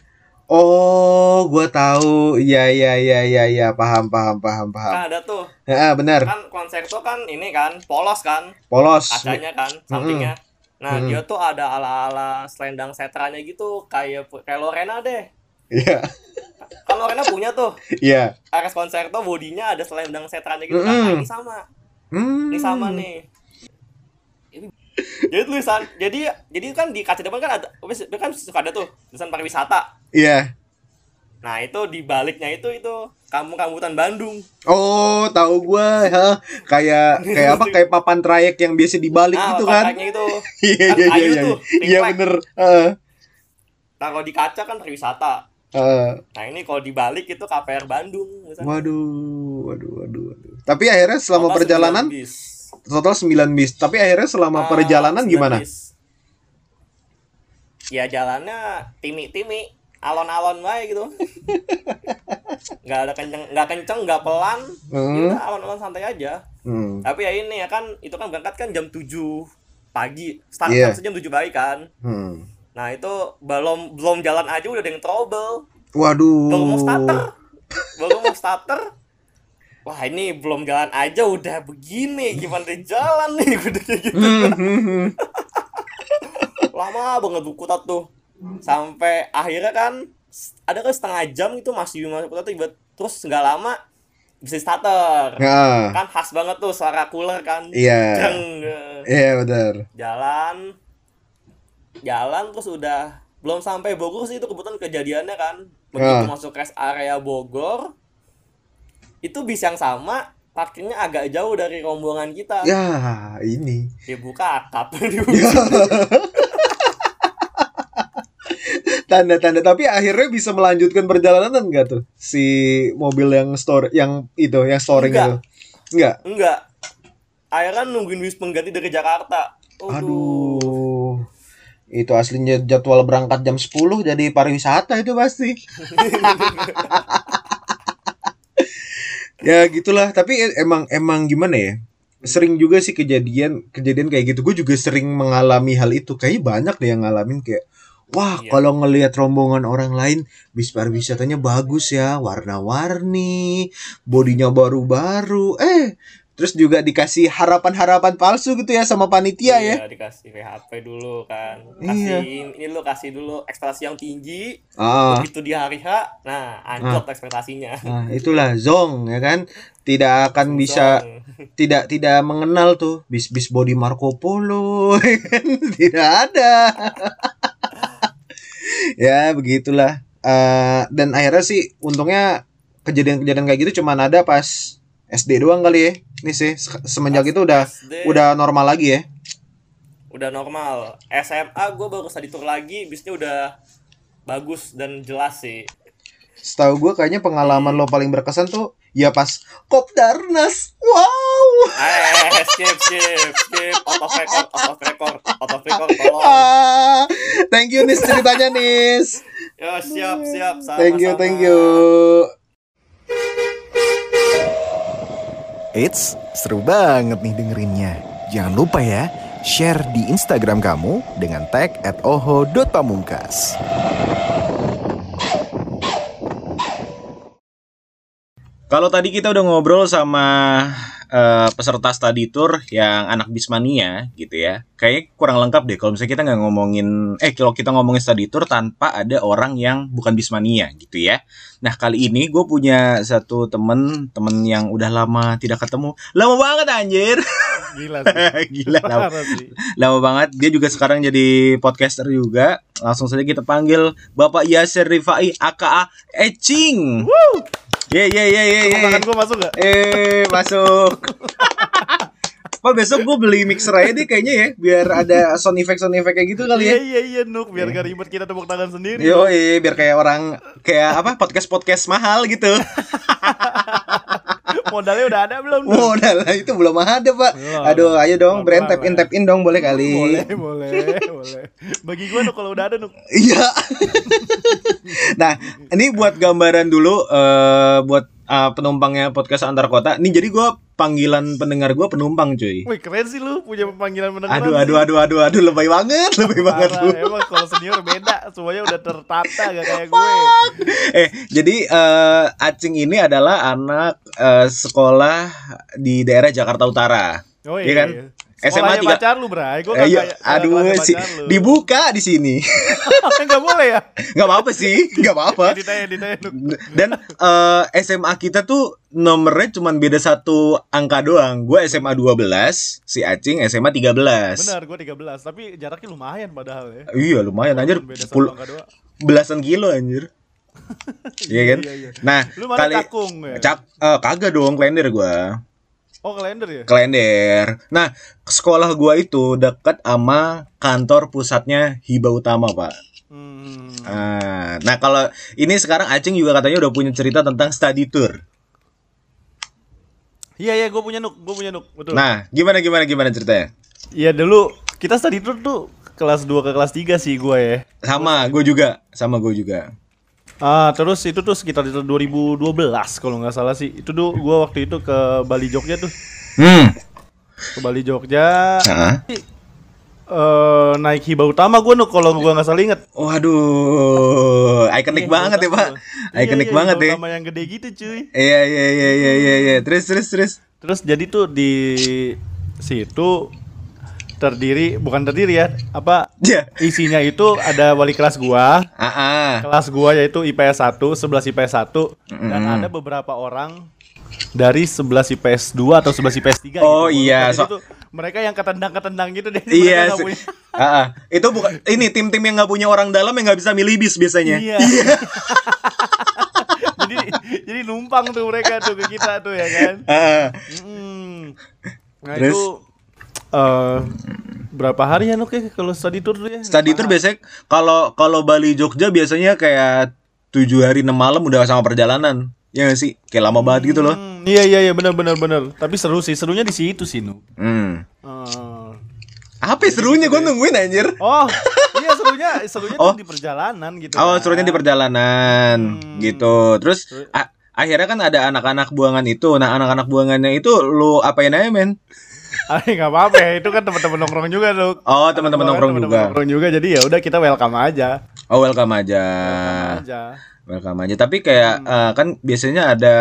oh, gua tahu. Iya iya iya iya iya, paham paham paham paham. Kan ada tuh. Ah, benar. Kan Concerto kan ini kan polos kan, Polos. kacanya kan sampingnya. Nah, Mm-mm. dia tuh ada ala-ala selendang setranya gitu kayak kayak Lorena deh. Iya. Kan Lorena punya tuh Iya. RS Concerto bodinya ada selendang setranya gitu kan. Nah, ini sama. Hmm. Ini sama nih. Jadi tulisan, jadi jadi kan di kaca depan kan ada, kan suka ada tuh tulisan pariwisata. Iya. Nah itu di baliknya itu itu kampung kambutan Bandung. Oh, tahu gua. ha. Kayak kayak apa? Kayak papan trayek yang biasa dibalik Nah gitu kan. itu. Iya Kan iya iya iya. Iya ring bener. Heeh. Nah kalau di kaca kan pariwisata. Heeh. Nah ini kalau di balik itu KPR Bandung. misalnya. Waduh, waduh, waduh, waduh. Tapi akhirnya selama Total perjalanan 9 bis. total 9 bis. Tapi akhirnya selama Ah, perjalanan 9 gimana? bis. Ya jalannya timi-timi, alon-alon baik gitu. nggak ada kenceng, nggak kenceng, nggak pelan. Hmm. udah alon-alon santai aja. Hmm. Tapi ya ini ya kan itu kan berangkat kan jam 7 pagi. Start kan jam 7 pagi kan. Hmm. Nah, itu belum belum jalan aja udah ada yang trouble. Waduh. Baru mau starter. Baru mau starter. Wah, ini belum jalan aja udah begini. Gimana jalan nih udah kayak gitu. Hmm. Lama banget buku tuh. Sampai akhirnya kan ada kan setengah jam itu masih masuk putar tiba terus nggak lama bisa starter. Ya. Kan khas banget tuh suara cooler kan. Iya. Jeng. Iya benar. jalan jalan terus udah belum sampai Bogor sih itu kebetulan kejadiannya kan begitu Ah. masuk rest area Bogor itu bis yang sama parkirnya agak jauh dari rombongan kita Ya, ini. dibuka akap Tanda-tanda tapi akhirnya bisa melanjutkan perjalanan enggak tuh si mobil yang store yang itu yang storing Enggak. itu. Enggak. enggak akhirnya nungguin bis pengganti dari Jakarta Aduh. Aduh. Itu aslinya jadwal berangkat jam 10 jadi pariwisata itu pasti. ya gitulah, tapi e- emang emang gimana ya? Sering juga sih kejadian kejadian kayak gitu. Gue juga sering mengalami hal itu. Kayaknya banyak deh yang ngalamin kayak Wah, Iya. kalau ngelihat rombongan orang lain, bis pariwisatanya bagus ya, warna-warni, bodinya baru-baru. Eh, terus juga dikasih harapan-harapan palsu gitu ya sama panitia ya. Iya, dikasih PHP dulu kan. Iya. Kasih ini lu kasih dulu ekspektasi yang tinggi. Ah, Begitu di hari H, nah anjlok ekspektasinya. nah, itulah zong ya kan. Tidak akan bisa Song. tidak tidak mengenal tuh bis-bis body Marco Polo ya kan? tidak ada ya begitulah Eh, dan akhirnya sih untungnya kejadian-kejadian kayak gitu cuman ada pas SD doang kali ya ini sih se- semenjak itu udah SD udah normal lagi ya? Udah normal. SMA gue baru study tour lagi, bisnya udah bagus dan jelas sih. setahu gue kayaknya pengalaman lo paling berkesan tuh ya pas Kopdarnas. Wow! Eh, skip, skip, skip, out of record, out of record, out of record, tolong. ah, thank you Nis ceritanya Nis. Yo, siap, siap, sama, thank you thank you Eits, seru banget nih dengerinnya. Jangan lupa ya, share di Instagram kamu dengan tag at oho.pamungkas. Kalau tadi kita udah ngobrol sama eh, peserta study tour yang anak Bismania gitu ya. Kayaknya kurang lengkap deh kalau misalnya kita nggak ngomongin eh kalau kita ngomongin study tour tanpa ada orang yang bukan Bismania gitu ya. Nah, kali ini gue punya satu temen temen yang udah lama tidak ketemu. Lama banget anjir. Gila sih. Gila lama, sih. lama banget. Dia juga sekarang jadi podcaster juga. Langsung saja kita panggil Bapak Yasir Rifai aka Ecing. Ye ye ye ye ye. Tangan gue masuk gak? Eh, masuk. Pak besok gue beli mixer aja deh kayaknya ya, biar ada sound effect sound effect kayak gitu kali Iya ya. iya iya Nuk biar gak ribet kita tepuk tangan sendiri. Yo, biar kayak orang kayak apa podcast podcast mahal gitu. Modalnya udah ada belum? Nuk? Modal lah itu belum ada pak. Belum. Aduh, ayo dong, brand tap in tap in dong boleh kali. Boleh boleh boleh. Bagi gue Nuk kalau udah ada Nuk. Iya. nah, ini buat gambaran dulu eh buat eh, penumpangnya podcast antar kota. Nih jadi gue panggilan pendengar gue penumpang cuy. Wih keren sih lu punya panggilan pendengaran. Aduh, aduh, aduh, aduh, aduh, lebay banget, lebay banget Parah, lu. emang kalau senior beda, semuanya udah tertata gak kayak gue. eh jadi eh, Acing ini adalah anak eh, sekolah di daerah Jakarta Utara. Oh Iya kan? SMA Sekolahnya tiga- pacar lu, Bray. Gue Eh, iya, aduh, si, dibuka di sini. Enggak boleh ya? nggak apa-apa sih, nggak apa-apa. Ya, ditanya, ditanya. Nuk. Dan eh, SMA kita tuh nomornya cuma beda satu angka doang. Gue SMA 12, si Acing SMA 13. Benar, gue 13, tapi jaraknya lumayan padahal ya. Iya lumayan anjir, Beda satu pul- angka doang. belasan kilo anjir. Iya kan? Iya, iya. Nah, Lu mana kali cakung ya? Cak, eh, kagak dong, klender gua. Oh, kalender ya? Klender. Nah, sekolah gua itu dekat sama kantor pusatnya Hiba Utama, Pak. Hmm. Ah, Nah, kalau ini sekarang Acing juga katanya udah punya cerita tentang study tour. Iya, iya, gue punya nuk, gue punya nuk, betul. Nah, gimana gimana gimana ceritanya? Iya dulu kita study tour tuh kelas 2 ke kelas 3 sih gue ya. Sama, gue juga, sama gue juga. Ah, terus itu tuh sekitar di tahun 2012 kalau nggak salah sih. Itu tuh gue waktu itu ke Bali Jogja tuh. Hmm. Ke Bali Jogja. Heeh. eh naik hiba utama gue nuk kalau gue nggak salah inget. Waduh, ikonik Iya, banget ya, Pak. Ikonik Iya, iya, banget ya. Utama yang gede gitu cuy. Iya, iya, iya, iya, iya, iya. Terus terus terus. Terus jadi tuh di situ terdiri bukan terdiri ya apa Ya. isinya itu ada wali kelas gua ah. kelas gua yaitu IPS 1 11 IPS 1 dan Mm. ada beberapa orang dari 11 IPS 2 atau 11 IPS 3 Oh, gitu. iya, so- tuh mereka yang ketendang-ketendang gitu deh Iya, sih. punya- Ah, ah. itu bukan ini tim-tim yang nggak punya orang dalam yang nggak bisa milih bis biasanya. Iya. jadi jadi numpang tuh mereka tuh ke kita tuh ya kan. Ah. Mm. Nah Terus? itu eh berapa hari ya Nuk ya kalau study tour ya? Study tour biasanya kalau kalau Bali Jogja biasanya kayak tujuh hari enam malam udah sama perjalanan. Ya nggak sih? Kayak lama banget gitu loh. Hmm, iya iya iya benar benar benar. Tapi seru sih, serunya di situ sih Nuk. Hmm. Eh, Apa ya serunya gue nungguin anjir. Oh, iya serunya serunya Oh. di perjalanan gitu. Oh, kan. serunya di perjalanan Hmm. gitu. Terus akhirnya kan ada anak-anak buangan itu. Nah, anak-anak buangannya itu lu apain aja, men? Ah, nggak apa-apa ya, itu kan teman-teman nongkrong juga, Nuk. Oh, teman-teman nongkrong teman-teman juga. Nongkrong juga, jadi ya udah kita welcome aja. Oh welcome aja. Welcome aja. Welcome aja. Tapi kayak Hmm. eh, kan biasanya ada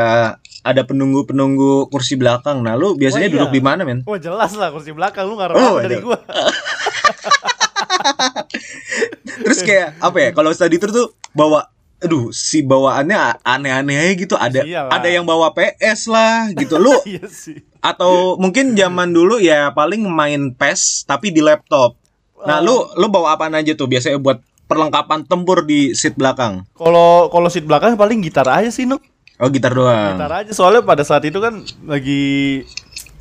ada penunggu-penunggu kursi belakang. Nah, lu biasanya Oh, iya. duduk di mana, men? Wah jelas lah kursi belakang lu nggak Oh, oh, dari gua. Terus kayak apa ya? Kalau study tour tuh bawa aduh, si bawaannya aneh-aneh aja gitu. Ada Iyalah. ada yang bawa PS lah gitu. Lu Iya sih. atau mungkin zaman dulu ya paling main PES tapi di laptop. Nah, lu lu bawa apaan aja tuh biasanya buat perlengkapan tempur di seat belakang? Kalau kalau seat belakang paling gitar aja sih Nuk. Oh, gitar doang. Gitar aja soalnya pada saat itu kan lagi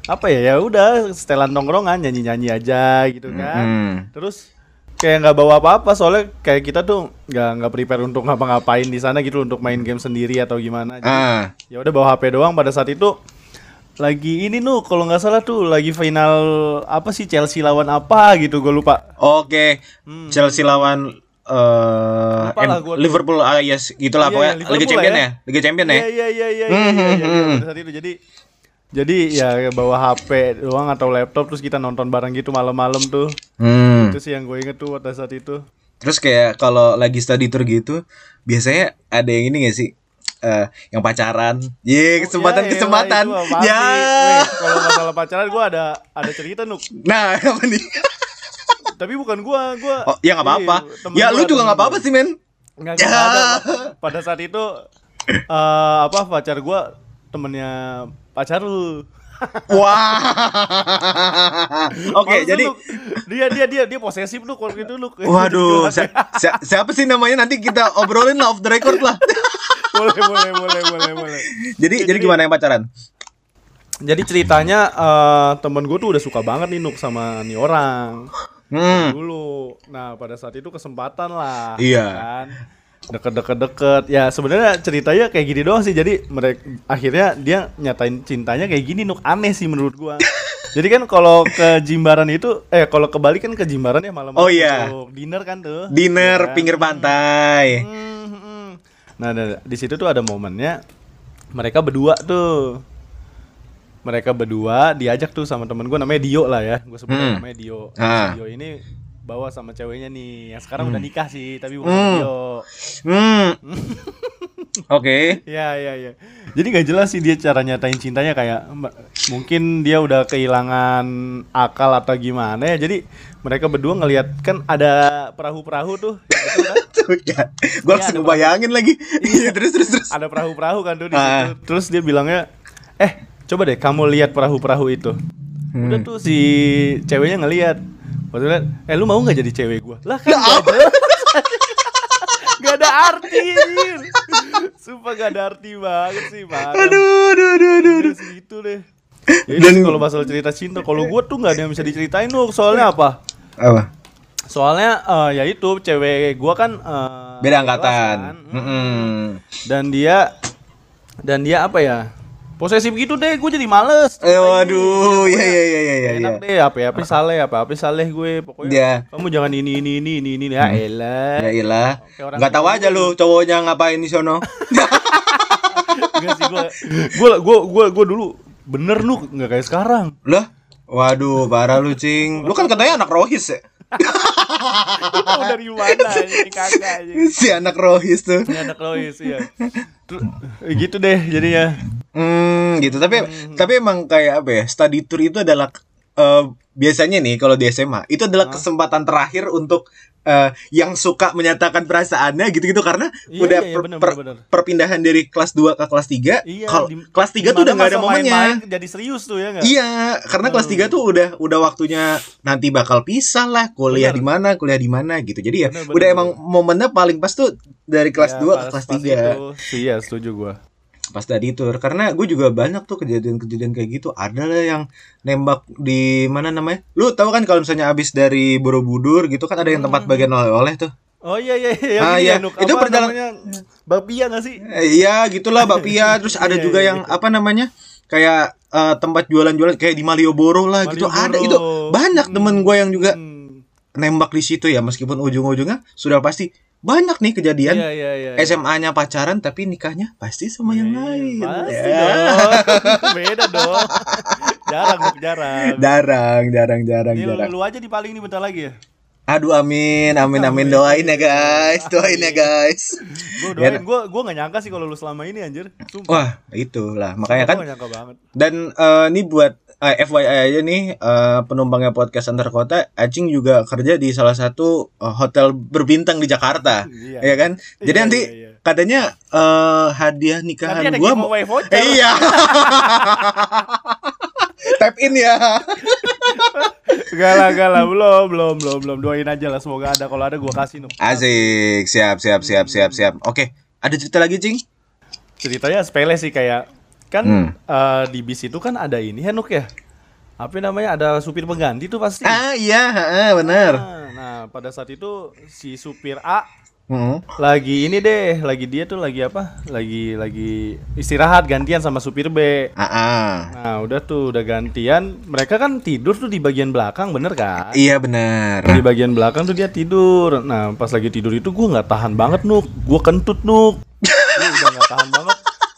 apa ya ya udah setelan nongkrongan nyanyi nyanyi aja gitu kan. Hmm. Terus kayak nggak bawa apa-apa soalnya kayak kita tuh nggak nggak prepare untuk ngapa-ngapain di sana gitu untuk main game sendiri atau gimana. Jadi, Ah, ya udah bawa HP doang pada saat itu lagi ini nu kalau nggak salah tuh lagi final apa sih Chelsea lawan apa gitu gue lupa oke. Hmm. Chelsea lawan eh lah M- gua. Liverpool ah yes gitulah Iya, pokoknya Liverpool Liga Champion lah ya. Liga Champion ya. Iya iya iya iya Hmm, iya, iya, hmm, iya, hmm. pada saat itu jadi jadi ya bawa HP doang atau laptop terus kita nonton bareng gitu malam-malam tuh Hmm. itu sih yang gue inget tuh pada saat itu Terus kayak kalau lagi study tour gitu, biasanya ada yang ini gak sih? Eh, yang pacaran. Ye, kesempatan Ya, kesempatan. elah, itu mah pasti. Ya. Weh, kalau masalah pacaran gue ada ada cerita nuk Nah, apa nih? tapi bukan gua gua Oh, ya nggak apa-apa. Iya, Ya lu juga nggak apa-apa sih, men. Nggak, Ya. ada. Pada saat itu eh apa pacar gua temennya pacar lu. Wah. Oke, jadi lu, dia dia dia dia posesif lu kalau gitu lu. Waduh, si- si- siapa sih namanya nanti kita obrolin off the record lah. boleh boleh boleh boleh boleh. jadi, jadi gimana yang pacaran? Jadi ceritanya eh temen gue tuh udah suka banget nih Nuk sama nih orang Hmm. dulu. Nah pada saat itu kesempatan lah. Iya. Kan? Deket-deket-deket. Ya sebenarnya ceritanya kayak gini doang sih. Jadi mereka akhirnya dia nyatain cintanya kayak gini Nuk aneh sih menurut gua. Jadi kan kalau ke Jimbaran itu, eh kalau ke Bali kan ke Jimbaran ya malam Oh, iya. dinner kan tuh. Dinner kan? pinggir pantai. Hmm, hmm. Nah, nah, di situ tuh ada momennya mereka berdua tuh. Mereka berdua diajak tuh sama temen gue namanya Dio lah ya. Gue sebut Hmm. namanya Dio. Ah. Dio ini bawa sama ceweknya nih. Yang sekarang udah nikah sih, tapi bukan Hmm. Dio. Hmm. Oke. Iya, iya, iya. Jadi gak jelas sih dia cara nyatain cintanya kayak mungkin dia udah kehilangan akal atau gimana ya. Jadi mereka berdua ngelihat kan ada perahu-perahu tuh, gitu kan? Ya. Gua Iya, langsung ada ngebayangin lagi. Iya, terus terus terus. ada perahu-perahu kan tuh di Ah. situ. Terus dia bilangnya, "Eh, coba deh kamu lihat perahu-perahu itu." Hmm. Udah tuh si ceweknya ngelihat. Waktu "Eh, lu mau nggak jadi cewek gua?" Lah kan gak jelas. Gak ada arti. Sumpah gak ada arti banget sih, Pak. Aduh, aduh, aduh, aduh. aduh. gitu deh. Ya itu sih kalau masalah cerita cinta, kalau gua tuh nggak ada yang bisa diceritain loh. Soalnya apa? Apa? Soalnya eh, ya itu cewek gua kan eh, Beda angkatan. kan. Mm-mm. dan dia dan dia apa ya posesif gitu deh gue jadi males Eh, waduh, ya ya ya ya ya. enak ya. deh apa apa saleh apa apa saleh gue pokoknya Iya. kamu jangan ini ini ini ini ini ya elah Ya orang Enggak tahu aja lu cowoknya ngapain di sono. Enggak sih gue gue gue gue gue dulu bener lu nggak kayak sekarang Lah, waduh, parah lu, Cing. Lu kan katanya anak rohis ya? tahu dari mana ini kagak Si anak rohis tuh. ini anak Lois ya gitu deh jadinya Hmm, gitu. Tapi tapi emang kayak apa ya? Study tour itu adalah eh, biasanya nih kalau di SMA itu adalah kesempatan terakhir untuk eh, yang suka menyatakan perasaannya gitu-gitu karena Iya, udah iya, per- bener, per- bener, perpindahan dari kelas 2 ke kelas 3. iya kalau kelas 3 tuh udah nggak ada momennya. main-main jadi serius tuh ya nggak Iya, karena kelas 3 tuh udah udah waktunya nanti bakal pisah lah, kuliah di mana, kuliah di mana gitu. Jadi ya Bener, bener, udah bener. emang momennya paling pas tuh dari kelas 2 Ya, ke pas- kelas pas 3. itu, iya setuju gua Pas tadi tour karena gue juga banyak tuh kejadian-kejadian kayak gitu. Ada lah yang nembak di mana namanya? Lu tahu kan kalau misalnya abis dari Borobudur gitu kan ada yang tempat bagian oleh-oleh tuh. Oh iya iya iya Ah, iya. ya, Nuk. Itu perjalanan- namanya? Bapia gak sih? Eh, Iya gitulah Bapia terus ada Iya, juga iya, yang apa namanya? kayak eh, tempat jualan-jualan kayak di Malioboro lah gitu ada Malioboro. itu banyak temen gue yang juga Hmm. nembak di situ ya meskipun ujung-ujungnya sudah pasti banyak nih kejadian Iya iya iya. SMA-nya pacaran tapi nikahnya pasti sama yang lain. Pasti Ya. dong. Beda dong. Jarang jarang. Jarang, jarang, jarang, Ini jarang. lu aja di paling ini bentar lagi ya. Aduh amin, amin, amin. Doain ya guys, doain ya guys. Gue doain, gue gue gak nyangka sih kalau lu selama ini anjir. Sumpah. Wah, itulah. Makanya kan. Dan eh, ini buat eh, FYI aja nih eh, penumpangnya podcast antar kota, Acing juga kerja di salah satu eh, hotel berbintang di Jakarta, Iya. ya kan? Jadi Iya, nanti iya, iya. katanya eh, hadiah nikahan Nanti ada gua voucher. Eh, iya. Tap in ya. Gak lah, belum, belum, belum, belum. Doain aja lah, semoga ada. Kalau ada gue kasih nuh. Asik, siap, siap, siap, siap, siap. Oke, ada cerita lagi, Cing? Ceritanya sepele sih kayak kan Hmm. eh, di bis itu kan ada ini ya Nuk ya. Apa namanya? Ada supir pengganti tuh pasti. Ah, iya, heeh, bener. Nah, nah, pada saat itu si supir A Hmm. lagi ini deh, lagi dia tuh lagi apa? Lagi lagi istirahat gantian sama supir B. Ah, ah. Nah, udah tuh udah gantian. Mereka kan tidur tuh di bagian belakang, bener kan? Iya bener. Di bagian belakang tuh dia tidur. Nah, pas lagi tidur itu gua nggak tahan banget nuk. Gua kentut nuk. Gua udah nggak tahan banget.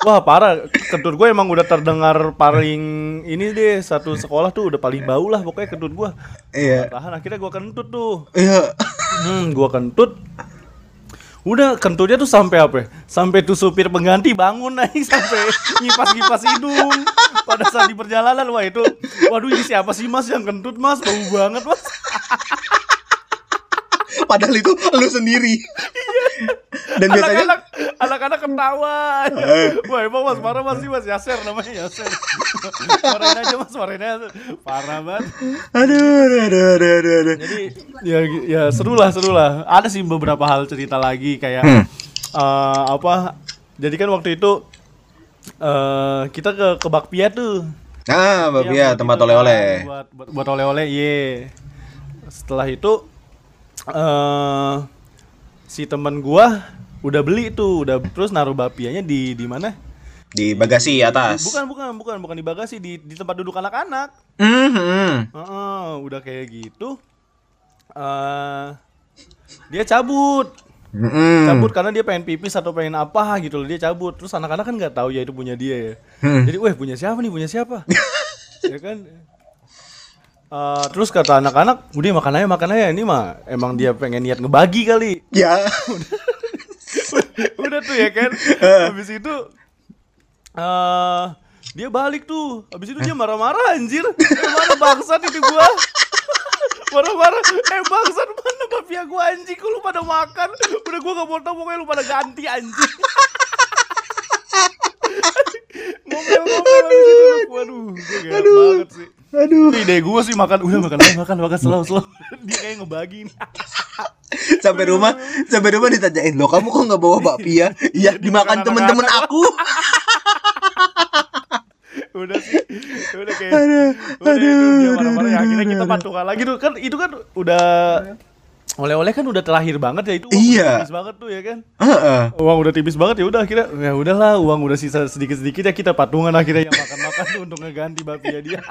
Wah parah, kentut gue emang udah terdengar paling ini deh satu sekolah tuh udah paling bau lah pokoknya kentut gua. Iya. Tahan akhirnya gua kentut tuh. Iya. Hmm, gua kentut. Udah kentutnya tuh sampai apa? ya? Sampai tuh supir pengganti bangun naik sampai ngipas-ngipas hidung. Pada saat di perjalanan wah itu, waduh ini siapa sih mas yang kentut mas? Bau banget mas. Padahal itu lu sendiri. Dan biasanya Anak-anak, ketawa. Wah emang mas parah mas sih mas Yaser namanya Yaser. Marahin aja mas, marahin aja. Parah banget. aduh, aduh, aduh, aduh, aduh, aduh. Jadi ya ya seru lah seru lah. Ada sih beberapa hal cerita lagi kayak Hmm. eh, apa? Jadi kan waktu itu eh kita ke ke Bakpia tuh. Ah, Mbak Iya, buat tempat oleh-oleh. Buat buat, buat oleh-oleh, iya. Setelah itu eh si temen gua udah beli tuh, udah terus naruh bapianya di di mana? Di bagasi atas. Bukan, bukan, bukan, bukan di bagasi, di di tempat duduk anak-anak. Mhm. Heeh, udah kayak gitu. eh dia cabut. Mhm. cabut karena dia pengen pipis atau pengen apa gitu loh dia cabut terus anak-anak kan nggak tahu ya itu punya dia ya Hmm. jadi weh punya siapa nih punya siapa ya kan Eh, terus kata anak-anak udah makan aja makan aja. Ini mah emang dia pengen niat ngebagi kali. Ya. udah tuh ya kan habis itu eh dia balik tuh. Habis itu dia marah-marah anjir. Mana bangsat itu gua? Marah-marah eh bangsat mana bapia gua anjing? Lu pada makan? Udah gua gak mau tau pokoknya lu pada ganti anjing. Ngomel-ngomel waduh gua. Gak banget sih. Aduh. Itu ide gua sih makan. Udah makan aja makan makan slow slow dia kayak ngebagi nih Sampai rumah, sampai rumah ditanyain, "Loh, kamu kok nggak bawa bakpia?" Iya, dimakan anak-anak. temen-temen aku. udah sih udah kayak udah itu dia marah-marah ya. Akhirnya kita patungan lagi tuh. Kan itu kan udah oleh-oleh kan udah terakhir banget ya itu uang Iya. udah tipis banget tuh ya kan Heeh. uang udah tipis banget ya udah akhirnya ya udahlah uang udah sisa sedikit-sedikit ya kita patungan akhirnya yang makan-makan tuh untuk ngeganti bapia dia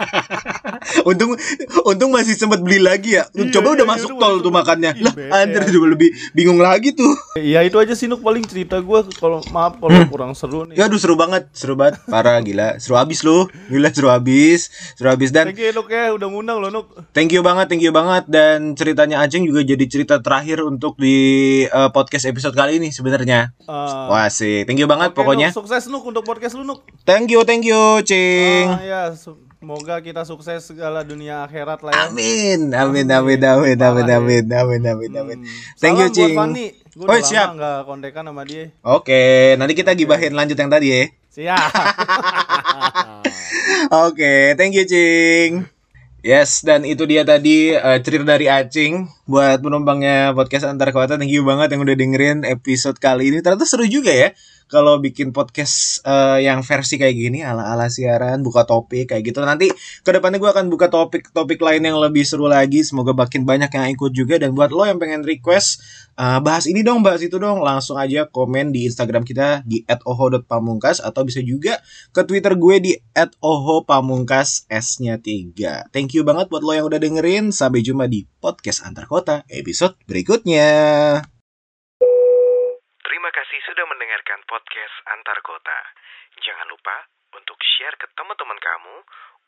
Untung untung masih sempat beli lagi ya. Iya, Coba iya, udah iya, masuk udah tol tuh makannya. Ih, Lah, anjir ya. juga lebih bingung lagi tuh. ya itu aja sih Nuk paling cerita gue kalau maaf kalau kurang seru nih Ya aduh seru banget, seru banget. Parah gila, seru abis lu. Gila seru abis, seru abis dan Thank you Nuk ya udah ngundang lo Nuk Thank you banget, thank you banget dan ceritanya Ajeng juga jadi cerita terakhir untuk di eh, podcast episode kali ini sebenarnya. Eh, Wah sih, thank you banget oke, pokoknya. Nuk, sukses Nuk untuk podcast lu Nuk Thank you, thank you, Cing. Ah, ya, semoga kita sukses segala dunia akhirat lah ya. Amin, amin, amin, amin, amin, amin, amin, amin, amin. Thank you, Cing. Gue Oh, siap. nggak kontekan sama dia. Oke, nanti kita gibahin lanjut yang tadi ya. Siap. Oke, thank you, Cing. Yes, dan itu dia tadi eh, cerita dari Acing buat penumpangnya podcast antar kota. Thank you banget yang udah dengerin episode kali ini. Ternyata seru juga ya kalau bikin podcast eh, yang versi kayak gini ala-ala siaran, buka topik kayak gitu. Nanti ke depannya gue akan buka topik-topik lain yang lebih seru lagi. Semoga makin banyak yang ikut juga. Dan buat lo yang pengen request eh, bahas ini dong, bahas itu dong, langsung aja komen di Instagram kita di @oho.pamungkas atau bisa juga ke Twitter gue di @oho_pamungkas S-nya 3. Thank you banget buat lo yang udah dengerin. Sampai jumpa di podcast antar kota episode berikutnya. Terima kasih sudah mendengarkan podcast Antar Kota. Jangan lupa untuk share ke teman-teman kamu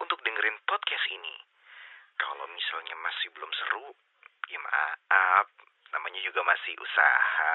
untuk dengerin podcast ini. Kalau misalnya masih belum seru, Ya maaf, namanya juga masih usaha.